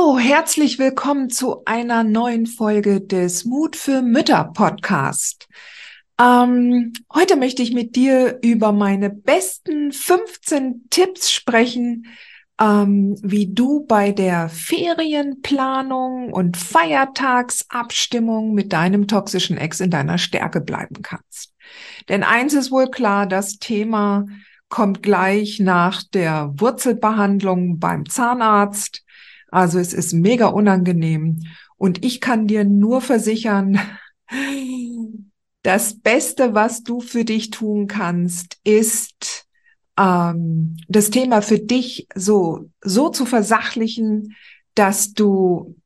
So, herzlich willkommen zu einer neuen Folge des Mut für Mütter Podcast. Ähm, heute möchte ich mit dir über meine besten 15 Tipps sprechen, ähm, wie du bei der Ferienplanung und Feiertagsabstimmung mit deinem toxischen Ex in deiner Stärke bleiben kannst. Denn eins ist wohl klar, das Thema kommt gleich nach der Wurzelbehandlung beim Zahnarzt also es ist mega unangenehm. Und ich kann dir nur versichern, das Beste, was du für dich tun kannst, ist ähm, das Thema für dich so, so zu versachlichen, dass du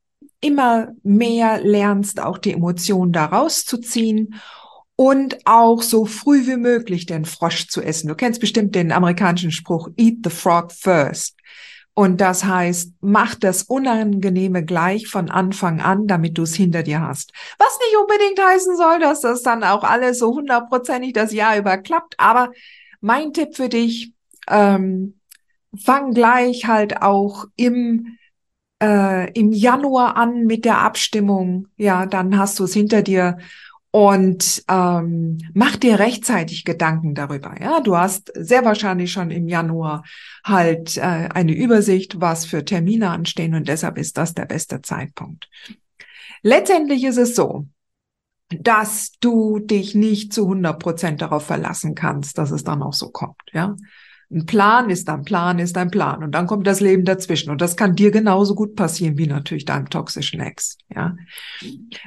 immer mehr lernst, auch die Emotionen da rauszuziehen und auch so früh wie möglich den Frosch zu essen. Du kennst bestimmt den amerikanischen Spruch, eat the frog first. Und das heißt, mach das Unangenehme gleich von Anfang an, damit du es hinter dir hast. Was nicht unbedingt heißen soll, dass das dann auch alles so hundertprozentig das Jahr über klappt. Aber mein Tipp für dich, ähm, fang gleich halt auch im äh, im Januar an mit der Abstimmung. Ja, dann hast du es hinter dir und ähm, mach dir rechtzeitig Gedanken darüber. Ja, du hast sehr wahrscheinlich schon im Januar halt äh, eine Übersicht, was für Termine anstehen und deshalb ist das der beste Zeitpunkt. Letztendlich ist es so, dass du dich nicht zu 100 Prozent darauf verlassen kannst, dass es dann auch so kommt. Ja, ein Plan ist ein Plan ist ein Plan und dann kommt das Leben dazwischen und das kann dir genauso gut passieren wie natürlich deinem toxischen Ex. Ja,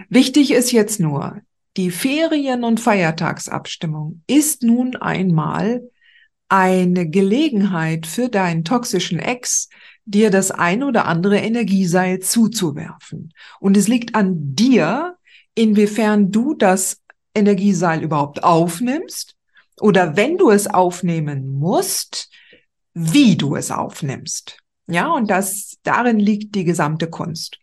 wichtig ist jetzt nur die Ferien- und Feiertagsabstimmung ist nun einmal eine Gelegenheit für deinen toxischen Ex, dir das ein oder andere Energieseil zuzuwerfen. Und es liegt an dir, inwiefern du das Energieseil überhaupt aufnimmst oder wenn du es aufnehmen musst, wie du es aufnimmst. Ja, und das, darin liegt die gesamte Kunst.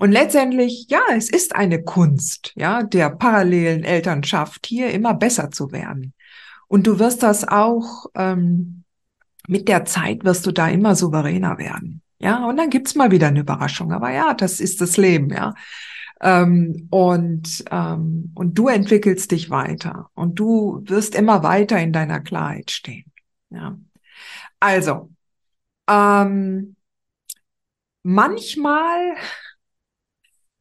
Und letztendlich, ja, es ist eine Kunst, ja, der parallelen Elternschaft hier immer besser zu werden. Und du wirst das auch ähm, mit der Zeit wirst du da immer souveräner werden. Ja, und dann gibt's mal wieder eine Überraschung. Aber ja, das ist das Leben, ja. Ähm, und, ähm, und du entwickelst dich weiter und du wirst immer weiter in deiner Klarheit stehen. Ja. Also, ähm, manchmal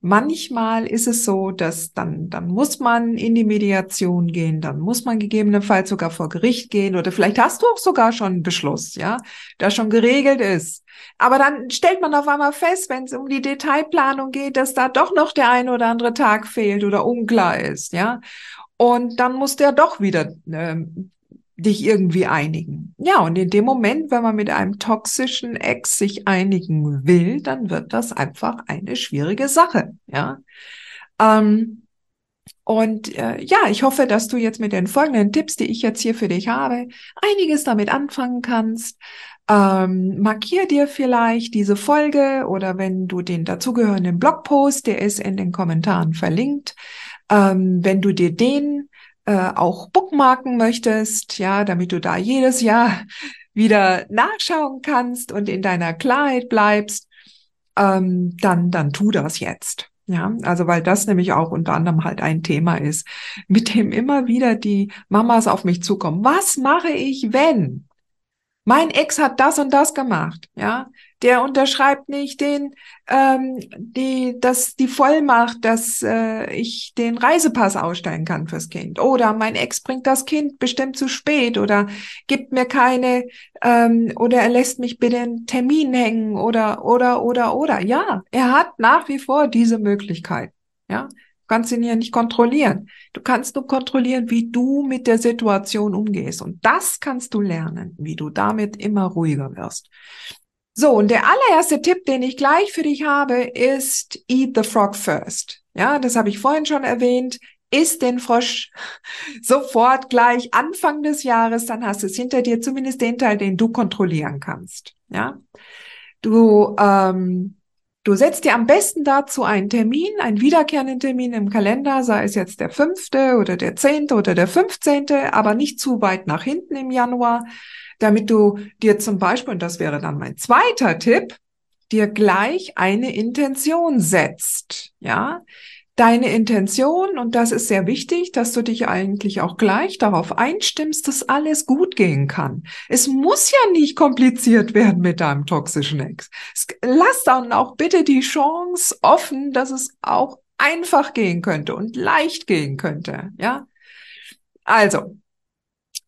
Manchmal ist es so, dass dann, dann muss man in die Mediation gehen, dann muss man gegebenenfalls sogar vor Gericht gehen oder vielleicht hast du auch sogar schon einen Beschluss, ja, der schon geregelt ist. Aber dann stellt man auf einmal fest, wenn es um die Detailplanung geht, dass da doch noch der ein oder andere Tag fehlt oder unklar ist, ja. Und dann muss der doch wieder äh, dich irgendwie einigen. Ja, und in dem Moment, wenn man mit einem toxischen Ex sich einigen will, dann wird das einfach eine schwierige Sache. Ja. Ähm, und äh, ja, ich hoffe, dass du jetzt mit den folgenden Tipps, die ich jetzt hier für dich habe, einiges damit anfangen kannst. Ähm, markier dir vielleicht diese Folge oder wenn du den dazugehörenden Blogpost, der ist in den Kommentaren verlinkt, ähm, wenn du dir den äh, auch bookmarken möchtest, ja, damit du da jedes Jahr wieder nachschauen kannst und in deiner Klarheit bleibst, ähm, dann, dann tu das jetzt. Ja, also weil das nämlich auch unter anderem halt ein Thema ist, mit dem immer wieder die Mamas auf mich zukommen. Was mache ich, wenn? Mein Ex hat das und das gemacht, ja. Der unterschreibt nicht den, ähm, die, das, die Vollmacht, dass äh, ich den Reisepass ausstellen kann fürs Kind. Oder mein Ex bringt das Kind bestimmt zu spät oder gibt mir keine, ähm, oder er lässt mich bitte einen Termin hängen oder, oder, oder, oder. Ja, er hat nach wie vor diese Möglichkeit, ja kannst ihn ja nicht kontrollieren. Du kannst nur kontrollieren, wie du mit der Situation umgehst. Und das kannst du lernen, wie du damit immer ruhiger wirst. So, und der allererste Tipp, den ich gleich für dich habe, ist Eat the Frog first. Ja, das habe ich vorhin schon erwähnt. Iss den Frosch sofort gleich Anfang des Jahres, dann hast du es hinter dir, zumindest den Teil, den du kontrollieren kannst. Ja, du ähm, Du setzt dir am besten dazu einen Termin, einen wiederkehrenden Termin im Kalender, sei es jetzt der fünfte oder der zehnte oder der fünfzehnte, aber nicht zu weit nach hinten im Januar, damit du dir zum Beispiel, und das wäre dann mein zweiter Tipp, dir gleich eine Intention setzt. Ja, deine Intention, und das ist sehr wichtig, dass du dich eigentlich auch gleich darauf einstimmst, dass alles gut gehen kann. Es muss ja nicht kompliziert werden mit deinem toxischen Ex. Lass dann auch bitte die Chance offen, dass es auch einfach gehen könnte und leicht gehen könnte. Ja, also,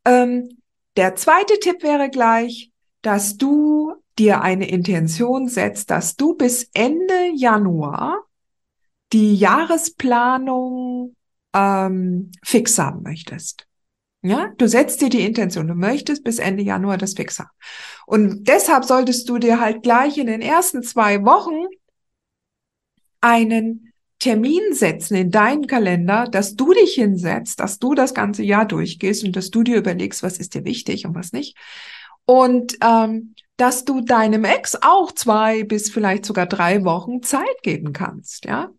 ähm, der zweite Tipp wäre gleich, dass du dir eine Intention setzt, dass du bis Ende Januar die Jahresplanung ähm, fix haben möchtest. Ja, du setzt dir die Intention, du möchtest bis Ende Januar das fix haben. Und deshalb solltest du dir halt gleich in den ersten zwei Wochen einen Termin setzen in deinen Kalender, dass du dich hinsetzt, dass du das ganze Jahr durchgehst und dass du dir überlegst, was ist dir wichtig und was nicht. Und ähm, dass du deinem Ex auch zwei bis vielleicht sogar drei Wochen Zeit geben kannst, ja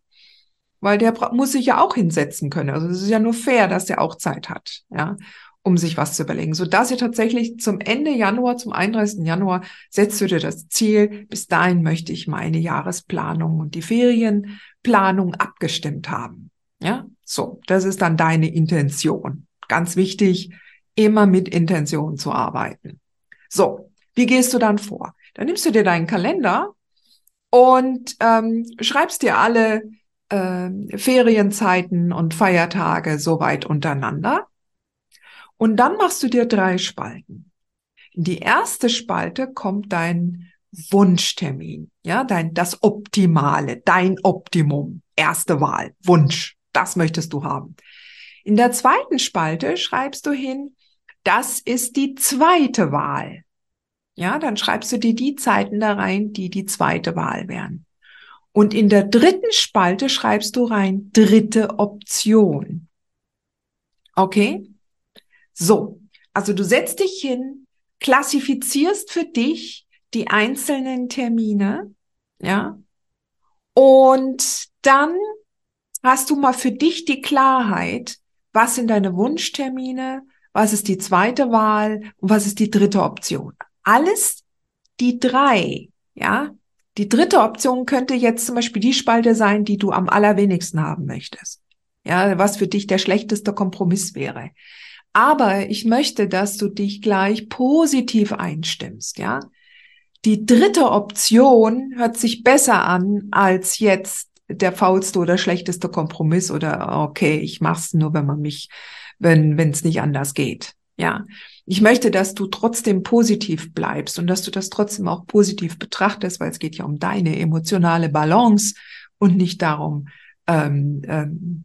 weil der muss sich ja auch hinsetzen können. Also es ist ja nur fair, dass er auch Zeit hat, ja, um sich was zu überlegen. So dass ihr tatsächlich zum Ende Januar, zum 31. Januar, setzt du dir das Ziel, bis dahin möchte ich meine Jahresplanung und die Ferienplanung abgestimmt haben. Ja, so, das ist dann deine Intention. Ganz wichtig, immer mit Intention zu arbeiten. So, wie gehst du dann vor? Dann nimmst du dir deinen Kalender und ähm, schreibst dir alle äh, Ferienzeiten und Feiertage so weit untereinander. Und dann machst du dir drei Spalten. In die erste Spalte kommt dein Wunschtermin, ja, dein, das Optimale, dein Optimum, erste Wahl, Wunsch, das möchtest du haben. In der zweiten Spalte schreibst du hin, das ist die zweite Wahl. Ja, dann schreibst du dir die Zeiten da rein, die die zweite Wahl wären. Und in der dritten Spalte schreibst du rein dritte Option. Okay? So. Also du setzt dich hin, klassifizierst für dich die einzelnen Termine, ja? Und dann hast du mal für dich die Klarheit, was sind deine Wunschtermine, was ist die zweite Wahl und was ist die dritte Option. Alles die drei, ja, die dritte Option könnte jetzt zum Beispiel die Spalte sein, die du am allerwenigsten haben möchtest. Ja, was für dich der schlechteste Kompromiss wäre. Aber ich möchte, dass du dich gleich positiv einstimmst, ja. Die dritte Option hört sich besser an als jetzt der faulste oder schlechteste Kompromiss oder okay, ich mach's nur, wenn man mich, wenn wenn es nicht anders geht. Ja, ich möchte, dass du trotzdem positiv bleibst und dass du das trotzdem auch positiv betrachtest, weil es geht ja um deine emotionale Balance und nicht darum, ähm, ähm,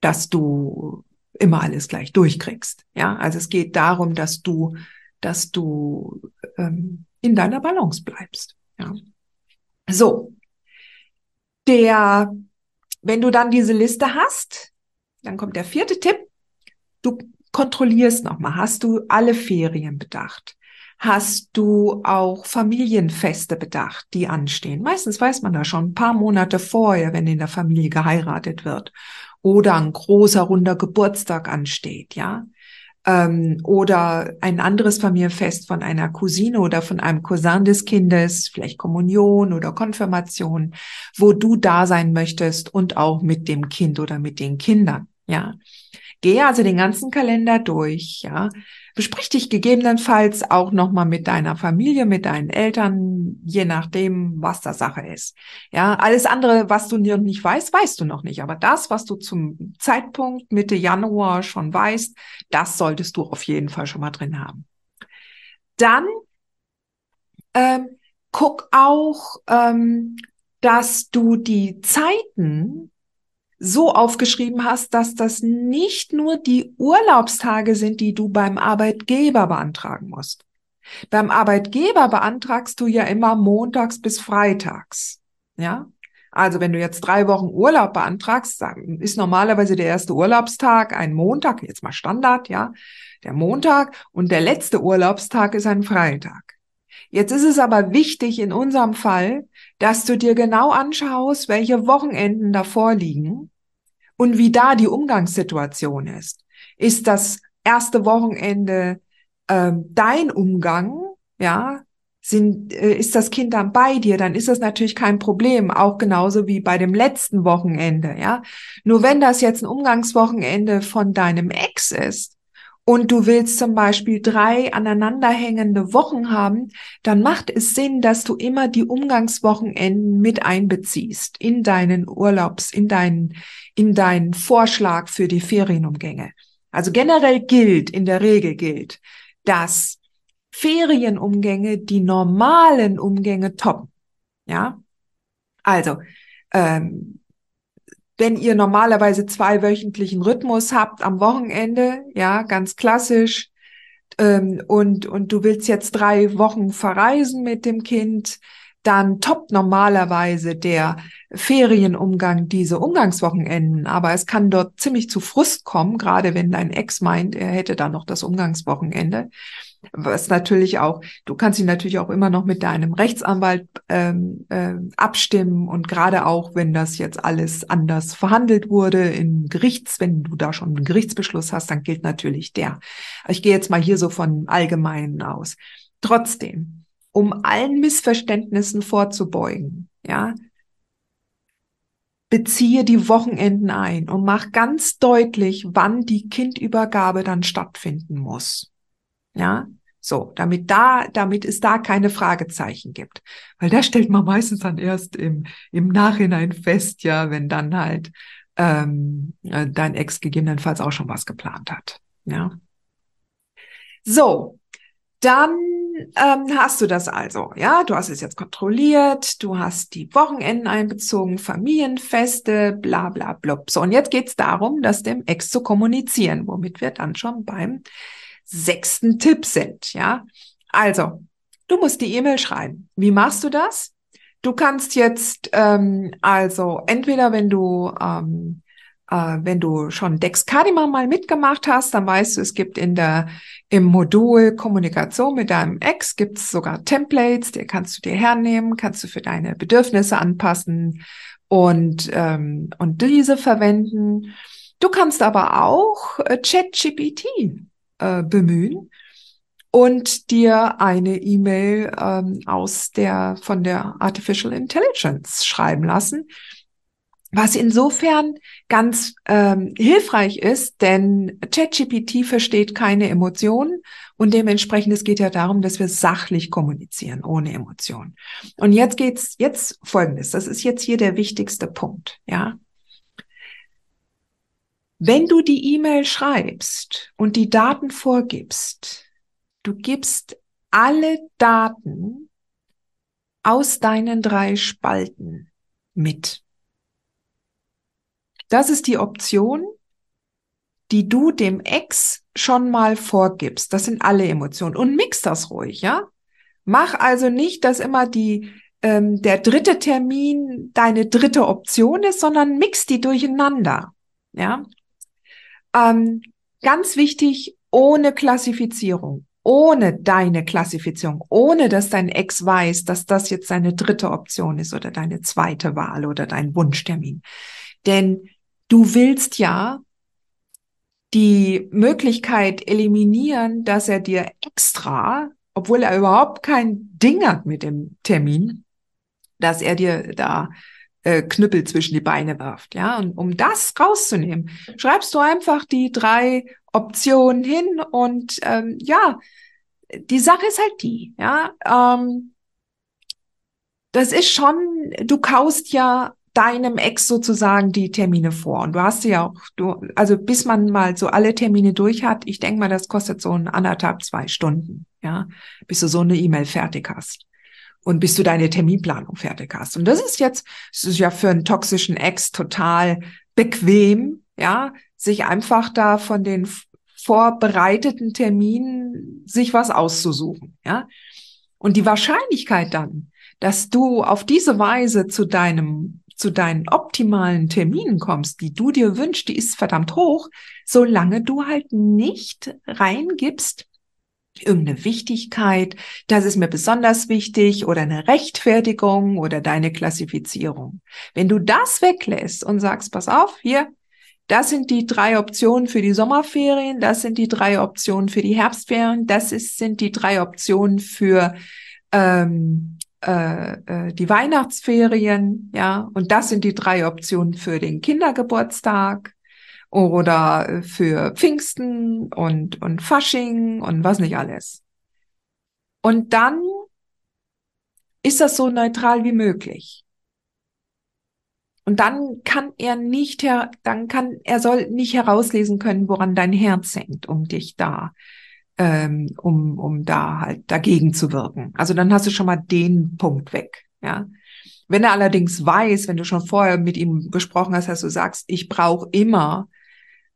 dass du immer alles gleich durchkriegst. Ja, also es geht darum, dass du, dass du ähm, in deiner Balance bleibst. Ja, so der, wenn du dann diese Liste hast, dann kommt der vierte Tipp. Du kontrollierst nochmal, hast du alle Ferien bedacht? Hast du auch Familienfeste bedacht, die anstehen? Meistens weiß man da schon ein paar Monate vorher, wenn in der Familie geheiratet wird oder ein großer runder Geburtstag ansteht, ja? Ähm, oder ein anderes Familienfest von einer Cousine oder von einem Cousin des Kindes, vielleicht Kommunion oder Konfirmation, wo du da sein möchtest und auch mit dem Kind oder mit den Kindern, ja? Gehe also den ganzen Kalender durch, ja. Besprich dich gegebenenfalls auch nochmal mit deiner Familie, mit deinen Eltern, je nachdem, was da Sache ist. Ja, alles andere, was du nicht weißt, weißt du noch nicht. Aber das, was du zum Zeitpunkt Mitte Januar schon weißt, das solltest du auf jeden Fall schon mal drin haben. Dann ähm, guck auch, ähm, dass du die Zeiten so aufgeschrieben hast, dass das nicht nur die Urlaubstage sind, die du beim Arbeitgeber beantragen musst. Beim Arbeitgeber beantragst du ja immer montags bis freitags. Ja? Also wenn du jetzt drei Wochen Urlaub beantragst, ist normalerweise der erste Urlaubstag ein Montag, jetzt mal Standard, ja, der Montag und der letzte Urlaubstag ist ein Freitag. Jetzt ist es aber wichtig in unserem Fall, dass du dir genau anschaust, welche Wochenenden davor liegen und wie da die Umgangssituation ist. Ist das erste Wochenende äh, dein Umgang, ja, sind, äh, ist das Kind dann bei dir, dann ist das natürlich kein Problem, auch genauso wie bei dem letzten Wochenende, ja. Nur wenn das jetzt ein Umgangswochenende von deinem Ex ist, und du willst zum Beispiel drei aneinanderhängende Wochen haben, dann macht es Sinn, dass du immer die Umgangswochenenden mit einbeziehst in deinen Urlaubs, in deinen, in deinen Vorschlag für die Ferienumgänge. Also generell gilt, in der Regel gilt, dass Ferienumgänge die normalen Umgänge toppen. Ja, also ähm, wenn ihr normalerweise zwei wöchentlichen Rhythmus habt am Wochenende, ja, ganz klassisch, ähm, und, und du willst jetzt drei Wochen verreisen mit dem Kind, dann toppt normalerweise der Ferienumgang diese Umgangswochenenden. Aber es kann dort ziemlich zu Frust kommen, gerade wenn dein Ex meint, er hätte dann noch das Umgangswochenende was natürlich auch, du kannst dich natürlich auch immer noch mit deinem Rechtsanwalt ähm, äh, abstimmen und gerade auch, wenn das jetzt alles anders verhandelt wurde in Gerichts, wenn du da schon einen Gerichtsbeschluss hast, dann gilt natürlich der. Ich gehe jetzt mal hier so von Allgemeinen aus. Trotzdem, um allen Missverständnissen vorzubeugen, ja, beziehe die Wochenenden ein und mach ganz deutlich, wann die Kindübergabe dann stattfinden muss. Ja, so, damit da, damit es da keine Fragezeichen gibt. Weil da stellt man meistens dann erst im, im Nachhinein fest, ja, wenn dann halt ähm, äh, dein Ex gegebenenfalls auch schon was geplant hat. Ja. So, dann ähm, hast du das also, ja, du hast es jetzt kontrolliert, du hast die Wochenenden einbezogen, Familienfeste, bla bla blub. So, und jetzt geht's darum, das dem Ex zu kommunizieren, womit wir dann schon beim sechsten Tipp sind. Ja, also du musst die E-Mail schreiben. Wie machst du das? Du kannst jetzt ähm, also entweder wenn du ähm, äh, wenn du schon Dexcadima mal mitgemacht hast, dann weißt du, es gibt in der im Modul Kommunikation mit deinem Ex gibt es sogar Templates, die kannst du dir hernehmen, kannst du für deine Bedürfnisse anpassen und ähm, und diese verwenden. Du kannst aber auch äh, ChatGPT äh, bemühen und dir eine E-Mail ähm, aus der von der Artificial Intelligence schreiben lassen, was insofern ganz ähm, hilfreich ist, denn ChatGPT versteht keine Emotionen und dementsprechend es geht ja darum, dass wir sachlich kommunizieren, ohne Emotionen. Und jetzt geht's jetzt Folgendes. Das ist jetzt hier der wichtigste Punkt, ja. Wenn du die E-Mail schreibst und die Daten vorgibst, du gibst alle Daten aus deinen drei Spalten mit. Das ist die Option, die du dem Ex schon mal vorgibst. Das sind alle Emotionen. Und mix das ruhig, ja? Mach also nicht, dass immer die, ähm, der dritte Termin deine dritte Option ist, sondern mix die durcheinander, ja? Ähm, ganz wichtig, ohne Klassifizierung, ohne deine Klassifizierung, ohne dass dein Ex weiß, dass das jetzt seine dritte Option ist oder deine zweite Wahl oder dein Wunschtermin. Denn du willst ja die Möglichkeit eliminieren, dass er dir extra, obwohl er überhaupt kein Ding hat mit dem Termin, dass er dir da äh, Knüppel zwischen die Beine wirft. Ja, und um das rauszunehmen, schreibst du einfach die drei Optionen hin und ähm, ja, die Sache ist halt die, ja, ähm, das ist schon, du kaust ja deinem Ex sozusagen die Termine vor. Und du hast ja auch, du, also bis man mal so alle Termine durch hat, ich denke mal, das kostet so ein anderthalb, zwei Stunden, ja, bis du so eine E-Mail fertig hast und bis du deine Terminplanung fertig hast. Und das ist jetzt, das ist ja für einen toxischen Ex total bequem, ja, sich einfach da von den vorbereiteten Terminen sich was auszusuchen, ja. Und die Wahrscheinlichkeit dann, dass du auf diese Weise zu deinem zu deinen optimalen Terminen kommst, die du dir wünschst, die ist verdammt hoch, solange du halt nicht reingibst, irgendeine Wichtigkeit, das ist mir besonders wichtig oder eine Rechtfertigung oder deine Klassifizierung. Wenn du das weglässt und sagst, pass auf, hier, das sind die drei Optionen für die Sommerferien, das sind die drei Optionen für die Herbstferien, das ist, sind die drei Optionen für ähm, äh, äh, die Weihnachtsferien, ja, und das sind die drei Optionen für den Kindergeburtstag oder für Pfingsten und, und Fasching und was nicht alles. Und dann ist das so neutral wie möglich. Und dann kann er nicht her, dann kann, er soll nicht herauslesen können, woran dein Herz hängt, um dich da, ähm, um, um da halt dagegen zu wirken. Also dann hast du schon mal den Punkt weg, ja. Wenn er allerdings weiß, wenn du schon vorher mit ihm gesprochen hast, dass du sagst, ich brauche immer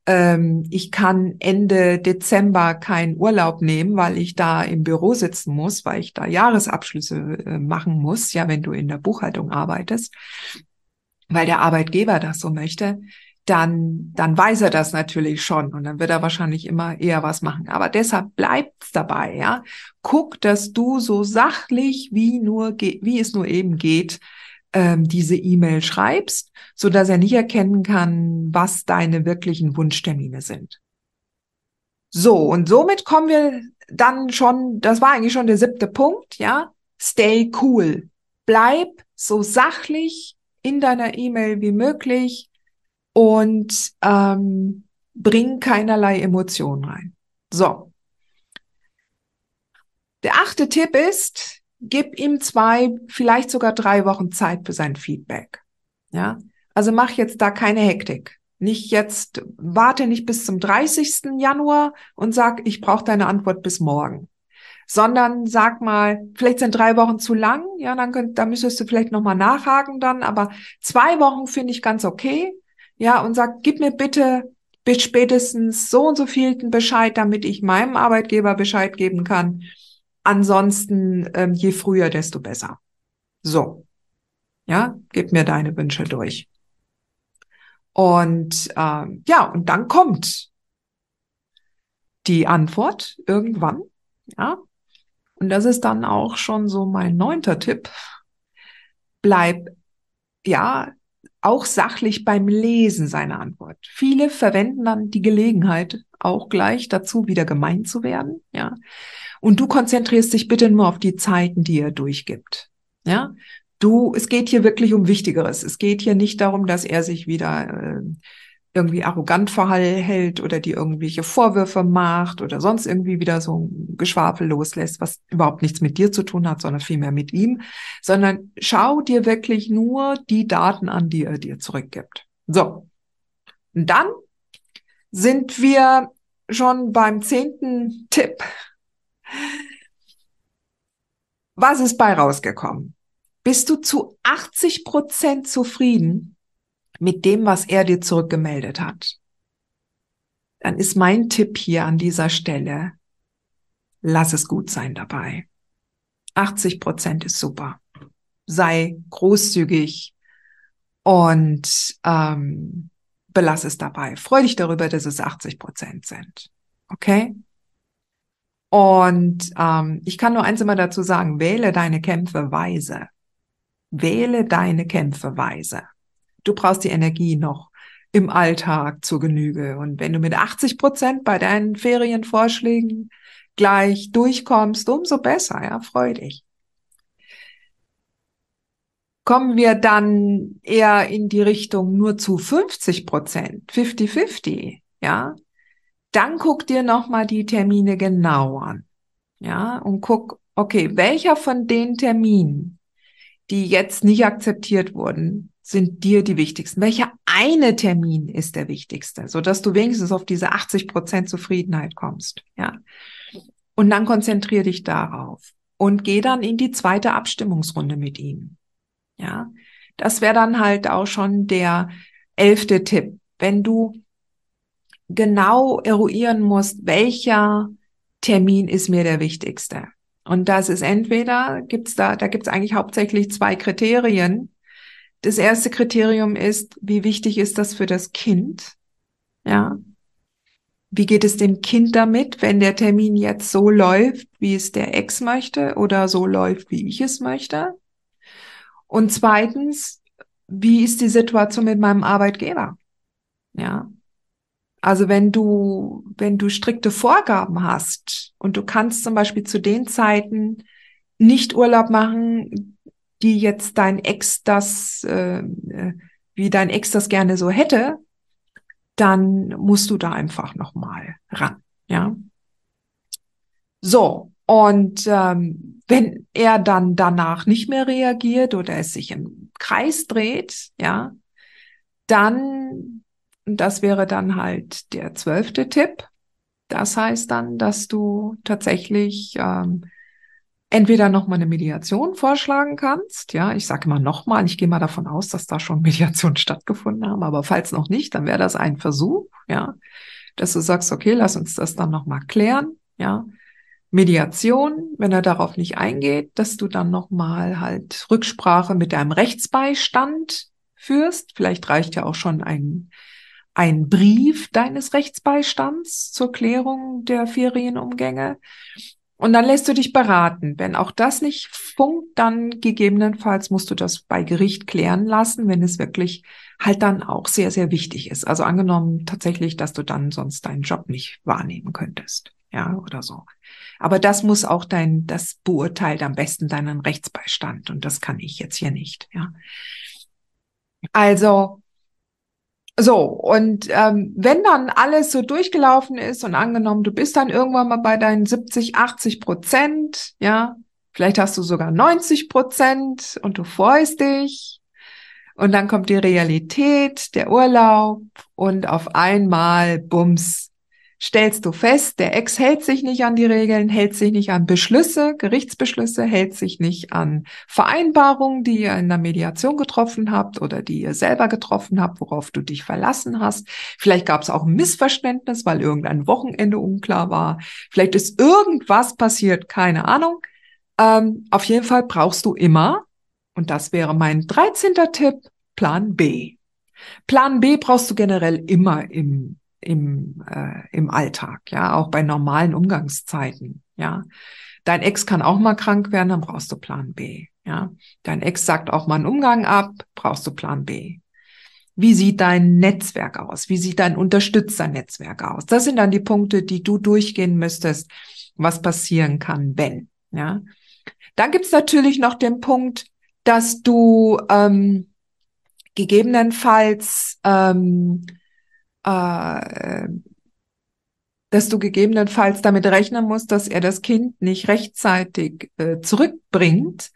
ähm, ich kann Ende Dezember keinen Urlaub nehmen, weil ich da im Büro sitzen muss, weil ich da Jahresabschlüsse äh, machen muss, ja, wenn du in der Buchhaltung arbeitest, weil der Arbeitgeber das so möchte, dann, dann weiß er das natürlich schon und dann wird er wahrscheinlich immer eher was machen. Aber deshalb bleibt's dabei, ja. Guck, dass du so sachlich wie nur, wie es nur eben geht, ähm, diese E-Mail schreibst, so dass er nicht erkennen kann, was deine wirklichen Wunschtermine sind. So, und somit kommen wir dann schon, das war eigentlich schon der siebte Punkt, ja. Stay cool. Bleib so sachlich in deiner E-Mail wie möglich und ähm, bring keinerlei Emotionen rein. So. Der achte Tipp ist, gib ihm zwei, vielleicht sogar drei Wochen Zeit für sein Feedback. Ja, also mach jetzt da keine Hektik. Nicht jetzt, warte nicht bis zum 30. Januar und sag, ich brauche deine Antwort bis morgen. Sondern sag mal, vielleicht sind drei Wochen zu lang, ja, dann könnt, da müsstest du vielleicht nochmal nachhaken dann, aber zwei Wochen finde ich ganz okay. Ja, und sag, gib mir bitte bis spätestens so und so vielten Bescheid, damit ich meinem Arbeitgeber Bescheid geben kann Ansonsten, ähm, je früher, desto besser. So. Ja, gib mir deine Wünsche durch. Und ähm, ja, und dann kommt die Antwort irgendwann. Ja. Und das ist dann auch schon so mein neunter Tipp. Bleib ja auch sachlich beim Lesen seiner Antwort. Viele verwenden dann die Gelegenheit auch gleich dazu, wieder gemein zu werden. Ja. Und du konzentrierst dich bitte nur auf die Zeiten, die er durchgibt. Ja, du, es geht hier wirklich um Wichtigeres. Es geht hier nicht darum, dass er sich wieder äh, irgendwie arrogant verhält oder dir irgendwelche Vorwürfe macht oder sonst irgendwie wieder so ein Geschwafel loslässt, was überhaupt nichts mit dir zu tun hat, sondern vielmehr mit ihm, sondern schau dir wirklich nur die Daten an, die er dir zurückgibt. So. Und dann sind wir schon beim zehnten Tipp was ist bei rausgekommen? Bist du zu 80 Prozent zufrieden mit dem, was er dir zurückgemeldet hat? Dann ist mein Tipp hier an dieser Stelle, lass es gut sein dabei. 80 Prozent ist super. Sei großzügig und ähm, belass es dabei. Freu dich darüber, dass es 80 Prozent sind. Okay? Und ähm, ich kann nur eins immer dazu sagen, wähle deine Kämpfe weise. Wähle deine Kämpfe weise. Du brauchst die Energie noch im Alltag zur Genüge. Und wenn du mit 80 Prozent bei deinen Ferienvorschlägen gleich durchkommst, umso besser, ja, freu dich. Kommen wir dann eher in die Richtung nur zu 50 Prozent, 50-50, ja, dann guck dir nochmal die Termine genau an. Ja, und guck, okay, welcher von den Terminen, die jetzt nicht akzeptiert wurden, sind dir die wichtigsten? Welcher eine Termin ist der wichtigste, so dass du wenigstens auf diese 80 Prozent Zufriedenheit kommst? Ja. Und dann konzentriere dich darauf und geh dann in die zweite Abstimmungsrunde mit ihm. Ja. Das wäre dann halt auch schon der elfte Tipp. Wenn du genau eruieren musst, welcher Termin ist mir der wichtigste. Und das ist entweder, gibt's da, da gibt's eigentlich hauptsächlich zwei Kriterien. Das erste Kriterium ist, wie wichtig ist das für das Kind? Ja. Wie geht es dem Kind damit, wenn der Termin jetzt so läuft, wie es der Ex möchte oder so läuft, wie ich es möchte? Und zweitens, wie ist die Situation mit meinem Arbeitgeber? Ja. Also wenn du, wenn du strikte Vorgaben hast und du kannst zum Beispiel zu den Zeiten nicht Urlaub machen, die jetzt dein Ex das, äh, wie dein Ex das gerne so hätte, dann musst du da einfach nochmal ran, ja. So, und ähm, wenn er dann danach nicht mehr reagiert oder es sich im Kreis dreht, ja, dann und das wäre dann halt der zwölfte Tipp. Das heißt dann, dass du tatsächlich ähm, entweder nochmal eine Mediation vorschlagen kannst. Ja, ich sage immer nochmal, ich gehe mal davon aus, dass da schon Mediationen stattgefunden haben, aber falls noch nicht, dann wäre das ein Versuch, ja, dass du sagst, okay, lass uns das dann nochmal klären, ja. Mediation, wenn er darauf nicht eingeht, dass du dann nochmal halt Rücksprache mit deinem Rechtsbeistand führst. Vielleicht reicht ja auch schon ein ein Brief deines Rechtsbeistands zur Klärung der Ferienumgänge. Und dann lässt du dich beraten. Wenn auch das nicht funkt, dann gegebenenfalls musst du das bei Gericht klären lassen, wenn es wirklich halt dann auch sehr, sehr wichtig ist. Also angenommen tatsächlich, dass du dann sonst deinen Job nicht wahrnehmen könntest. Ja, oder so. Aber das muss auch dein, das beurteilt am besten deinen Rechtsbeistand. Und das kann ich jetzt hier nicht. Ja. Also, so, und ähm, wenn dann alles so durchgelaufen ist und angenommen, du bist dann irgendwann mal bei deinen 70, 80 Prozent, ja, vielleicht hast du sogar 90 Prozent und du freust dich. Und dann kommt die Realität, der Urlaub und auf einmal, bums, stellst du fest, der Ex hält sich nicht an die Regeln, hält sich nicht an Beschlüsse, Gerichtsbeschlüsse, hält sich nicht an Vereinbarungen, die ihr in der Mediation getroffen habt oder die ihr selber getroffen habt, worauf du dich verlassen hast. Vielleicht gab es auch ein Missverständnis, weil irgendein Wochenende unklar war. Vielleicht ist irgendwas passiert, keine Ahnung. Ähm, auf jeden Fall brauchst du immer, und das wäre mein 13. Tipp, Plan B. Plan B brauchst du generell immer im im, äh, im Alltag, ja, auch bei normalen Umgangszeiten, ja. Dein Ex kann auch mal krank werden, dann brauchst du Plan B, ja. Dein Ex sagt auch mal einen Umgang ab, brauchst du Plan B. Wie sieht dein Netzwerk aus? Wie sieht dein Unterstützernetzwerk aus? Das sind dann die Punkte, die du durchgehen müsstest, was passieren kann, wenn, ja. Dann gibt's natürlich noch den Punkt, dass du ähm, gegebenenfalls ähm, äh, dass du gegebenenfalls damit rechnen musst, dass er das Kind nicht rechtzeitig äh, zurückbringt,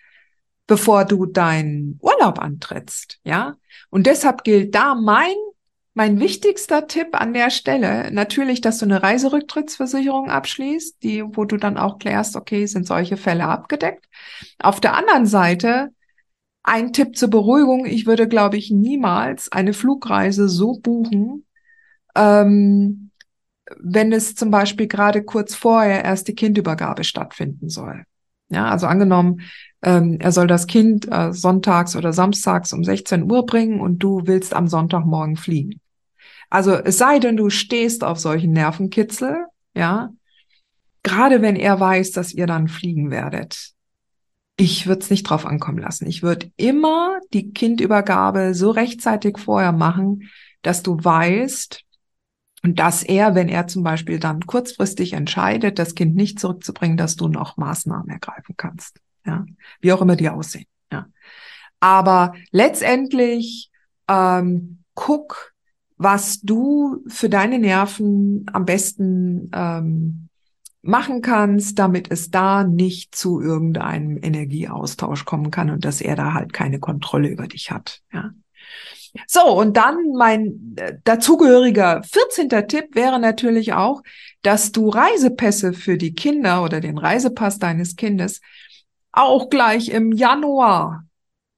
bevor du deinen Urlaub antrittst, ja? Und deshalb gilt da mein mein wichtigster Tipp an der Stelle natürlich, dass du eine Reiserücktrittsversicherung abschließt, die, wo du dann auch klärst, okay, sind solche Fälle abgedeckt. Auf der anderen Seite ein Tipp zur Beruhigung. Ich würde, glaube ich, niemals eine Flugreise so buchen, ähm, wenn es zum Beispiel gerade kurz vorher erst die Kindübergabe stattfinden soll. Ja, also angenommen, ähm, er soll das Kind äh, sonntags oder samstags um 16 Uhr bringen und du willst am Sonntagmorgen fliegen. Also es sei denn, du stehst auf solchen Nervenkitzel, ja, gerade wenn er weiß, dass ihr dann fliegen werdet. Ich würde es nicht drauf ankommen lassen. Ich würde immer die Kindübergabe so rechtzeitig vorher machen, dass du weißt, und dass er, wenn er zum Beispiel dann kurzfristig entscheidet, das Kind nicht zurückzubringen, dass du noch Maßnahmen ergreifen kannst. Ja, wie auch immer die aussehen. Ja. Aber letztendlich ähm, guck, was du für deine Nerven am besten ähm, machen kannst, damit es da nicht zu irgendeinem Energieaustausch kommen kann und dass er da halt keine Kontrolle über dich hat. Ja. So, und dann mein äh, dazugehöriger 14. Tipp wäre natürlich auch, dass du Reisepässe für die Kinder oder den Reisepass deines Kindes auch gleich im Januar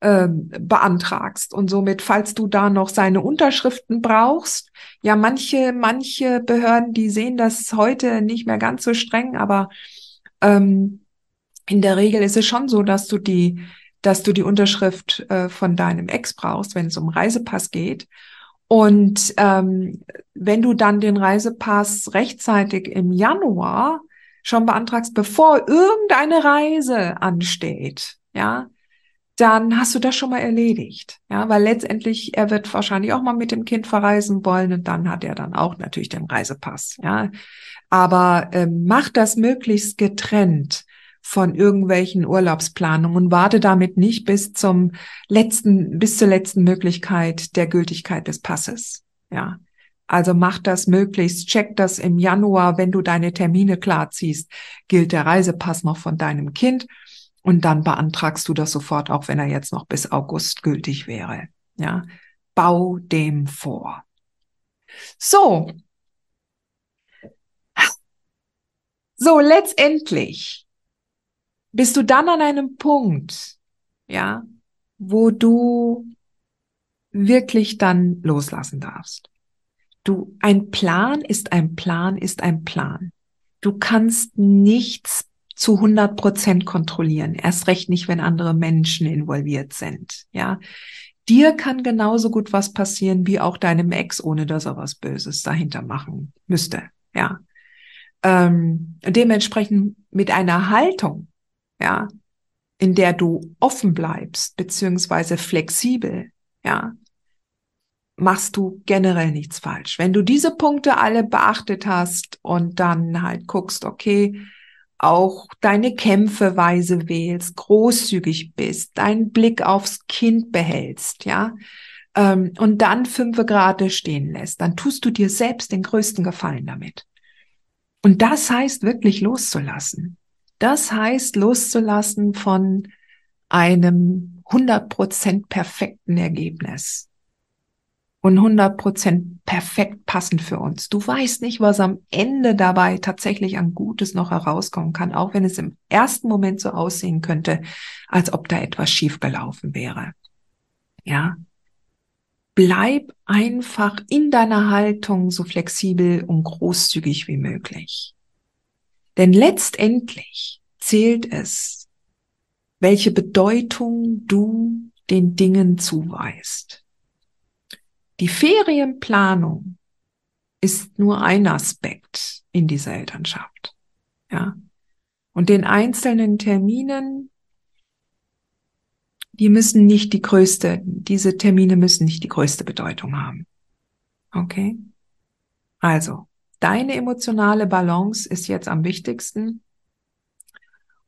ähm, beantragst und somit, falls du da noch seine Unterschriften brauchst, ja, manche, manche Behörden, die sehen das heute nicht mehr ganz so streng, aber ähm, in der Regel ist es schon so, dass du die dass du die Unterschrift äh, von deinem Ex brauchst, wenn es um Reisepass geht. Und ähm, wenn du dann den Reisepass rechtzeitig im Januar schon beantragst, bevor irgendeine Reise ansteht, ja, dann hast du das schon mal erledigt. Ja, weil letztendlich, er wird wahrscheinlich auch mal mit dem Kind verreisen wollen und dann hat er dann auch natürlich den Reisepass. Ja, aber ähm, mach das möglichst getrennt von irgendwelchen Urlaubsplanungen warte damit nicht bis zum letzten, bis zur letzten Möglichkeit der Gültigkeit des Passes. Ja. Also mach das möglichst, check das im Januar, wenn du deine Termine klar ziehst, gilt der Reisepass noch von deinem Kind und dann beantragst du das sofort, auch wenn er jetzt noch bis August gültig wäre. Ja. Bau dem vor. So. So, letztendlich bist du dann an einem Punkt, ja, wo du wirklich dann loslassen darfst. Du, ein Plan ist ein Plan ist ein Plan. Du kannst nichts zu 100 Prozent kontrollieren. Erst recht nicht, wenn andere Menschen involviert sind. Ja, dir kann genauso gut was passieren wie auch deinem Ex, ohne dass er was Böses dahinter machen müsste. Ja, ähm, dementsprechend mit einer Haltung ja, in der du offen bleibst, beziehungsweise flexibel, ja, machst du generell nichts falsch. Wenn du diese Punkte alle beachtet hast und dann halt guckst, okay, auch deine Kämpfe weise wählst, großzügig bist, deinen Blick aufs Kind behältst, ja, ähm, und dann fünf Grade stehen lässt, dann tust du dir selbst den größten Gefallen damit. Und das heißt wirklich loszulassen. Das heißt, loszulassen von einem 100% perfekten Ergebnis und 100% perfekt passend für uns. Du weißt nicht, was am Ende dabei tatsächlich an Gutes noch herauskommen kann, auch wenn es im ersten Moment so aussehen könnte, als ob da etwas schiefgelaufen wäre. Ja. Bleib einfach in deiner Haltung so flexibel und großzügig wie möglich. Denn letztendlich zählt es, welche Bedeutung du den Dingen zuweist. Die Ferienplanung ist nur ein Aspekt in dieser Elternschaft. Ja. Und den einzelnen Terminen, die müssen nicht die größte, diese Termine müssen nicht die größte Bedeutung haben. Okay? Also, deine emotionale Balance ist jetzt am wichtigsten.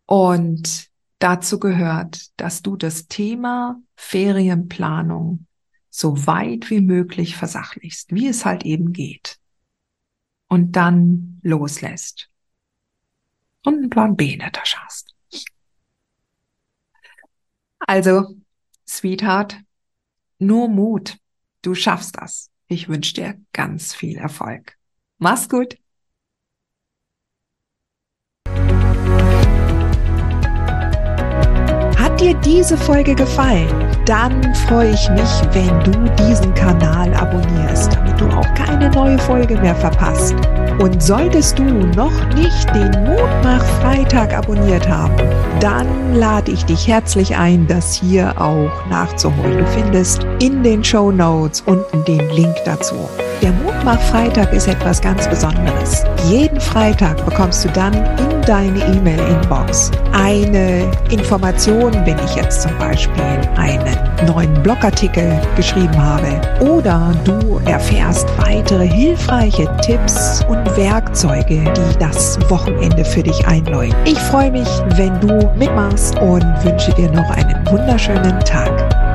Und dazu gehört, dass du das Thema Ferienplanung so weit wie möglich versachlichst, wie es halt eben geht. Und dann loslässt. Und einen Plan B in der Tasche hast. Also, Sweetheart, nur Mut. Du schaffst das. Ich wünsche dir ganz viel Erfolg. Mach's gut. Hat dir diese Folge gefallen? Dann freue ich mich, wenn du diesen Kanal abonnierst, damit du auch keine neue Folge mehr verpasst. Und solltest du noch nicht den Mutmach Freitag abonniert haben, dann lade ich dich herzlich ein, das hier auch nachzuholen. Du findest in den Show Notes unten den Link dazu. Der Mutmach-Freitag ist etwas ganz Besonderes. Jeden Freitag bekommst du dann in deine E-Mail-Inbox eine Information, wenn ich jetzt zum Beispiel einen neuen Blogartikel geschrieben habe. Oder du erfährst weitere hilfreiche Tipps und Werkzeuge, die das Wochenende für dich einläuten. Ich freue mich, wenn du mitmachst und wünsche dir noch einen wunderschönen Tag.